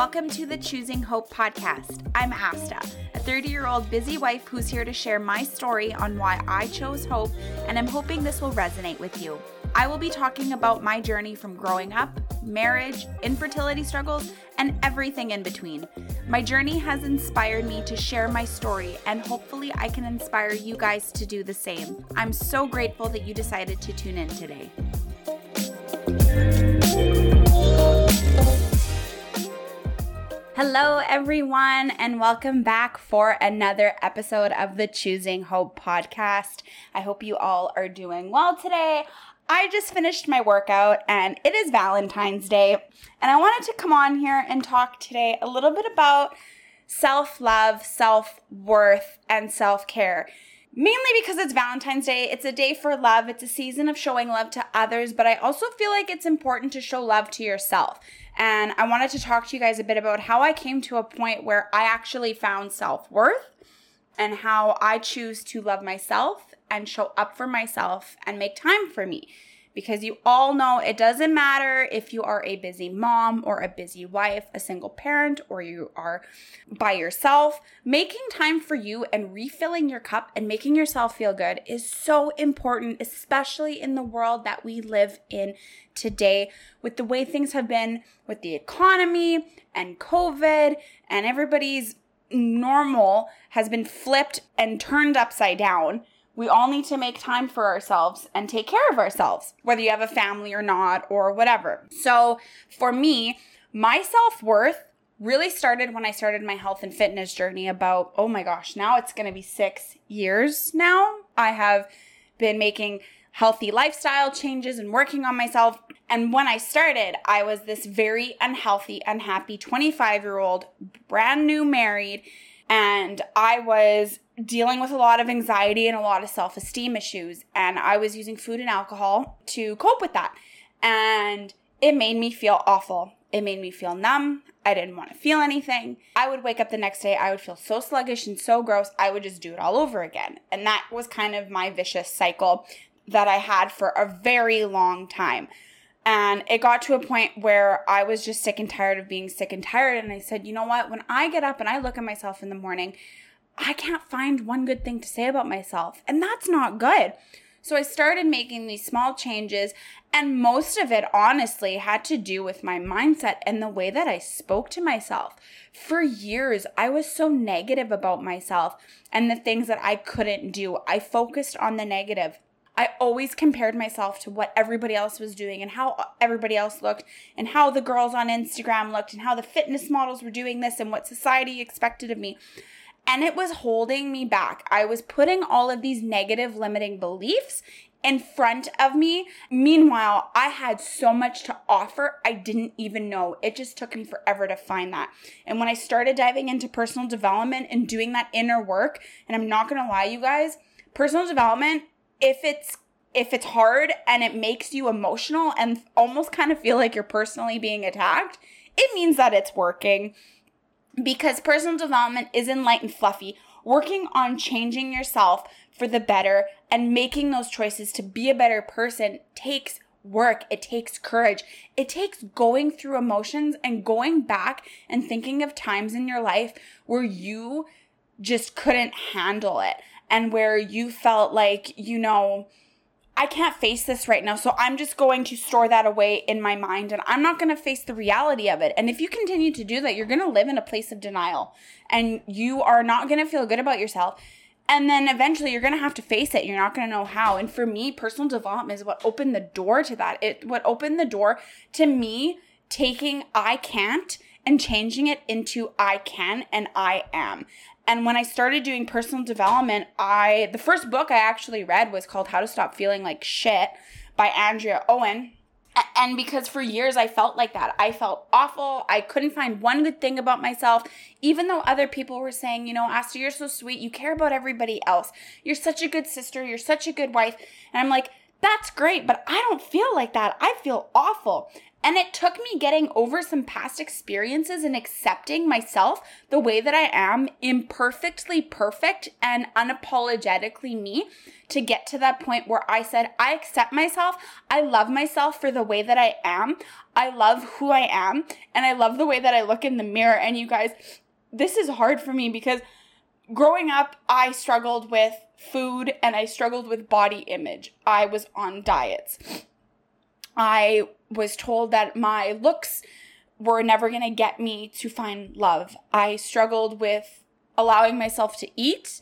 welcome to the Choosing Hope podcast. I'm Asta, a 30 year old busy wife who's here to share my story on why I chose hope, and I'm hoping this will resonate with you. I will be talking about my journey from growing up, marriage, infertility struggles, and everything in between. My journey has inspired me to share my story, and hopefully, I can inspire you guys to do the same. I'm so grateful that you decided to tune in today. Hello, everyone, and welcome back for another episode of the Choosing Hope podcast. I hope you all are doing well today. I just finished my workout and it is Valentine's Day, and I wanted to come on here and talk today a little bit about self love, self worth, and self care. Mainly because it's Valentine's Day. It's a day for love. It's a season of showing love to others, but I also feel like it's important to show love to yourself. And I wanted to talk to you guys a bit about how I came to a point where I actually found self worth and how I choose to love myself and show up for myself and make time for me because you all know it doesn't matter if you are a busy mom or a busy wife, a single parent, or you are by yourself. Making time for you and refilling your cup and making yourself feel good is so important, especially in the world that we live in today with the way things have been with the economy and COVID and everybody's normal has been flipped and turned upside down we all need to make time for ourselves and take care of ourselves, whether you have a family or not, or whatever. So, for me, my self worth really started when I started my health and fitness journey about, oh my gosh, now it's going to be six years now. I have been making healthy lifestyle changes and working on myself. And when I started, I was this very unhealthy, unhappy 25 year old, brand new married, and I was dealing with a lot of anxiety and a lot of self esteem issues. And I was using food and alcohol to cope with that. And it made me feel awful. It made me feel numb. I didn't want to feel anything. I would wake up the next day, I would feel so sluggish and so gross. I would just do it all over again. And that was kind of my vicious cycle that I had for a very long time. And it got to a point where I was just sick and tired of being sick and tired. And I said, you know what? When I get up and I look at myself in the morning, I can't find one good thing to say about myself. And that's not good. So I started making these small changes, and most of it, honestly, had to do with my mindset and the way that I spoke to myself. For years, I was so negative about myself and the things that I couldn't do. I focused on the negative. I always compared myself to what everybody else was doing and how everybody else looked and how the girls on Instagram looked and how the fitness models were doing this and what society expected of me and it was holding me back. I was putting all of these negative limiting beliefs in front of me. Meanwhile, I had so much to offer, I didn't even know. It just took me forever to find that. And when I started diving into personal development and doing that inner work, and I'm not gonna lie, you guys, personal development, if it's if it's hard and it makes you emotional and almost kind of feel like you're personally being attacked, it means that it's working because personal development isn't light and fluffy. Working on changing yourself for the better and making those choices to be a better person takes work. It takes courage. It takes going through emotions and going back and thinking of times in your life where you just couldn't handle it and where you felt like, you know, I can't face this right now. So I'm just going to store that away in my mind and I'm not going to face the reality of it. And if you continue to do that, you're going to live in a place of denial and you are not going to feel good about yourself. And then eventually you're going to have to face it. You're not going to know how. And for me, personal development is what opened the door to that. It what opened the door to me taking I can't and changing it into I can and I am. And when I started doing personal development, I the first book I actually read was called How to Stop Feeling Like Shit by Andrea Owen. And because for years I felt like that. I felt awful. I couldn't find one good thing about myself, even though other people were saying, you know, Asta, you're so sweet. You care about everybody else. You're such a good sister. You're such a good wife. And I'm like, that's great, but I don't feel like that. I feel awful. And it took me getting over some past experiences and accepting myself the way that I am, imperfectly perfect and unapologetically me, to get to that point where I said, I accept myself. I love myself for the way that I am. I love who I am. And I love the way that I look in the mirror. And you guys, this is hard for me because growing up, I struggled with food and I struggled with body image. I was on diets. I was told that my looks were never going to get me to find love. I struggled with allowing myself to eat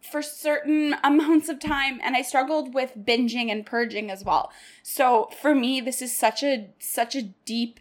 for certain amounts of time and I struggled with binging and purging as well. So for me this is such a such a deep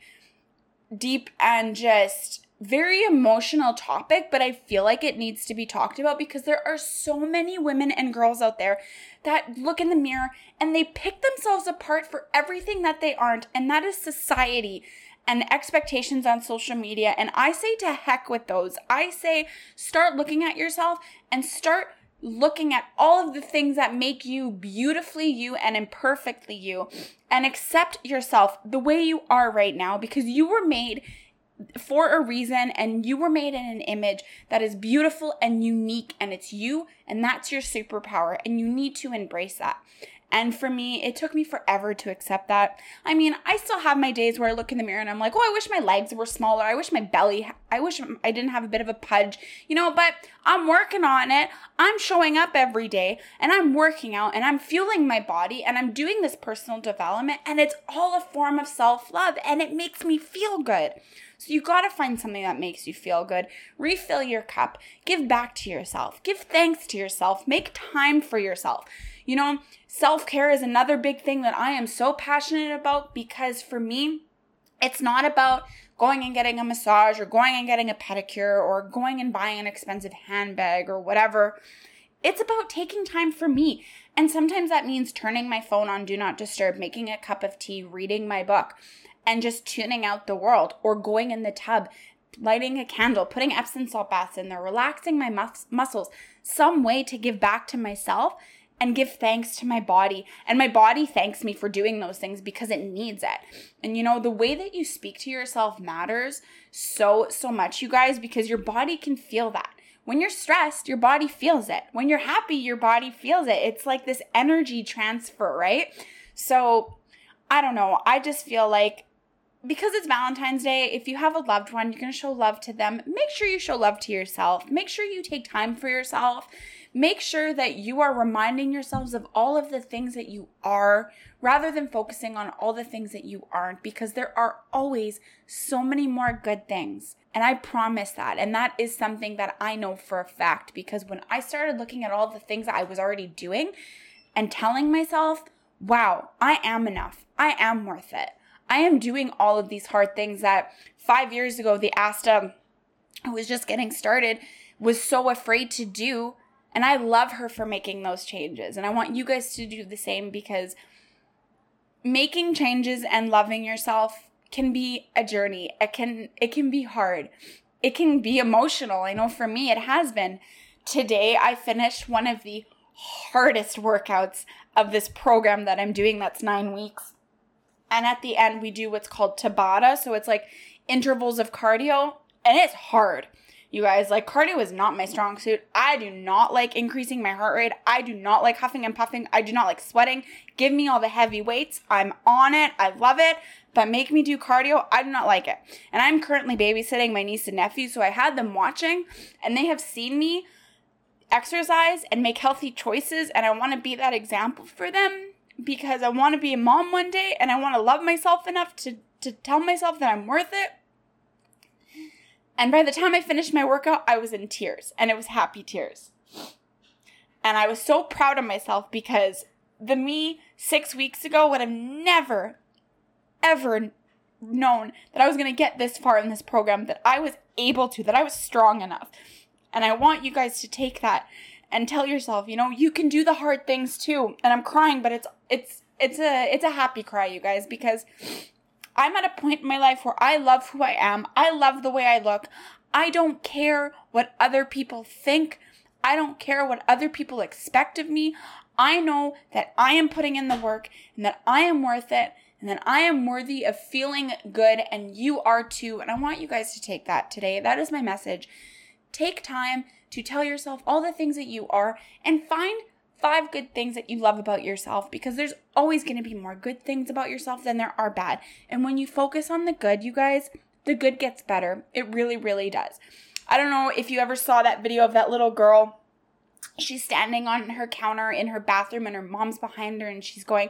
deep and just very emotional topic, but I feel like it needs to be talked about because there are so many women and girls out there that look in the mirror and they pick themselves apart for everything that they aren't, and that is society and expectations on social media. And I say to heck with those. I say start looking at yourself and start looking at all of the things that make you beautifully you and imperfectly you and accept yourself the way you are right now because you were made for a reason and you were made in an image that is beautiful and unique and it's you and that's your superpower and you need to embrace that. And for me, it took me forever to accept that. I mean, I still have my days where I look in the mirror and I'm like, oh, I wish my legs were smaller. I wish my belly, I wish I didn't have a bit of a pudge, you know, but I'm working on it. I'm showing up every day and I'm working out and I'm fueling my body and I'm doing this personal development and it's all a form of self love and it makes me feel good. So you got to find something that makes you feel good. Refill your cup. Give back to yourself. Give thanks to yourself. Make time for yourself. You know, self care is another big thing that I am so passionate about because for me, it's not about going and getting a massage or going and getting a pedicure or going and buying an expensive handbag or whatever. It's about taking time for me. And sometimes that means turning my phone on do not disturb, making a cup of tea, reading my book and just tuning out the world or going in the tub, lighting a candle, putting Epsom salt baths in there, relaxing my mus- muscles, some way to give back to myself and give thanks to my body. And my body thanks me for doing those things because it needs it. And you know, the way that you speak to yourself matters so, so much, you guys, because your body can feel that. When you're stressed, your body feels it. When you're happy, your body feels it. It's like this energy transfer, right? So, I don't know. I just feel like because it's Valentine's Day, if you have a loved one, you're going to show love to them. Make sure you show love to yourself. Make sure you take time for yourself. Make sure that you are reminding yourselves of all of the things that you are rather than focusing on all the things that you aren't because there are always so many more good things. And I promise that. And that is something that I know for a fact because when I started looking at all the things that I was already doing and telling myself, wow, I am enough. I am worth it. I am doing all of these hard things that five years ago, the Asta um, who was just getting started was so afraid to do. And I love her for making those changes. And I want you guys to do the same because making changes and loving yourself can be a journey. It can it can be hard. It can be emotional. I know for me it has been. Today I finished one of the hardest workouts of this program that I'm doing that's 9 weeks. And at the end, we do what's called Tabata. So it's like intervals of cardio, and it's hard. You guys, like cardio is not my strong suit. I do not like increasing my heart rate. I do not like huffing and puffing. I do not like sweating. Give me all the heavy weights. I'm on it. I love it. But make me do cardio, I do not like it. And I'm currently babysitting my niece and nephew, so I had them watching, and they have seen me exercise and make healthy choices, and I want to be that example for them because I want to be a mom one day and I want to love myself enough to, to tell myself that I'm worth it. And by the time I finished my workout, I was in tears and it was happy tears. And I was so proud of myself because the me six weeks ago would have never, ever known that I was going to get this far in this program, that I was able to, that I was strong enough. And I want you guys to take that and tell yourself, you know, you can do the hard things too. And I'm crying, but it's it's it's a it's a happy cry, you guys, because I'm at a point in my life where I love who I am. I love the way I look. I don't care what other people think. I don't care what other people expect of me. I know that I am putting in the work and that I am worth it and that I am worthy of feeling good, and you are too. And I want you guys to take that today. That is my message. Take time to tell yourself all the things that you are and find five good things that you love about yourself because there's always going to be more good things about yourself than there are bad. And when you focus on the good, you guys, the good gets better. It really, really does. I don't know if you ever saw that video of that little girl. She's standing on her counter in her bathroom and her mom's behind her and she's going,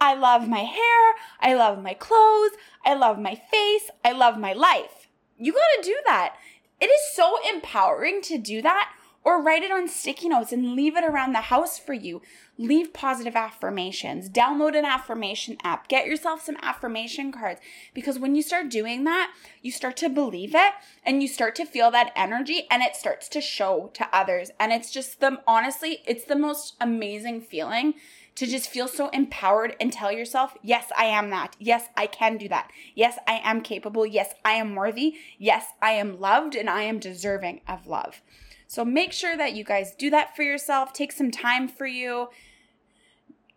I love my hair. I love my clothes. I love my face. I love my life. You got to do that. It is so empowering to do that or write it on sticky notes and leave it around the house for you. Leave positive affirmations. Download an affirmation app. Get yourself some affirmation cards because when you start doing that, you start to believe it and you start to feel that energy and it starts to show to others. And it's just the honestly, it's the most amazing feeling to just feel so empowered and tell yourself, yes, I am that. Yes, I can do that. Yes, I am capable. Yes, I am worthy. Yes, I am loved and I am deserving of love. So make sure that you guys do that for yourself. Take some time for you.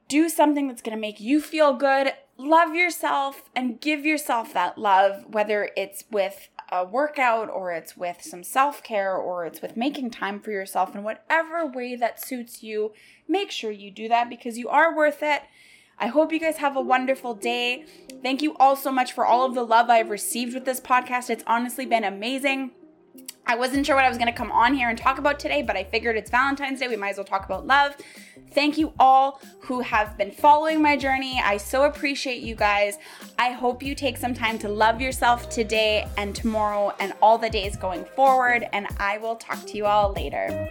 Do something that's going to make you feel good. Love yourself and give yourself that love, whether it's with a workout or it's with some self care or it's with making time for yourself in whatever way that suits you. Make sure you do that because you are worth it. I hope you guys have a wonderful day. Thank you all so much for all of the love I've received with this podcast. It's honestly been amazing. I wasn't sure what I was going to come on here and talk about today, but I figured it's Valentine's Day. We might as well talk about love. Thank you all who have been following my journey. I so appreciate you guys. I hope you take some time to love yourself today and tomorrow and all the days going forward. And I will talk to you all later.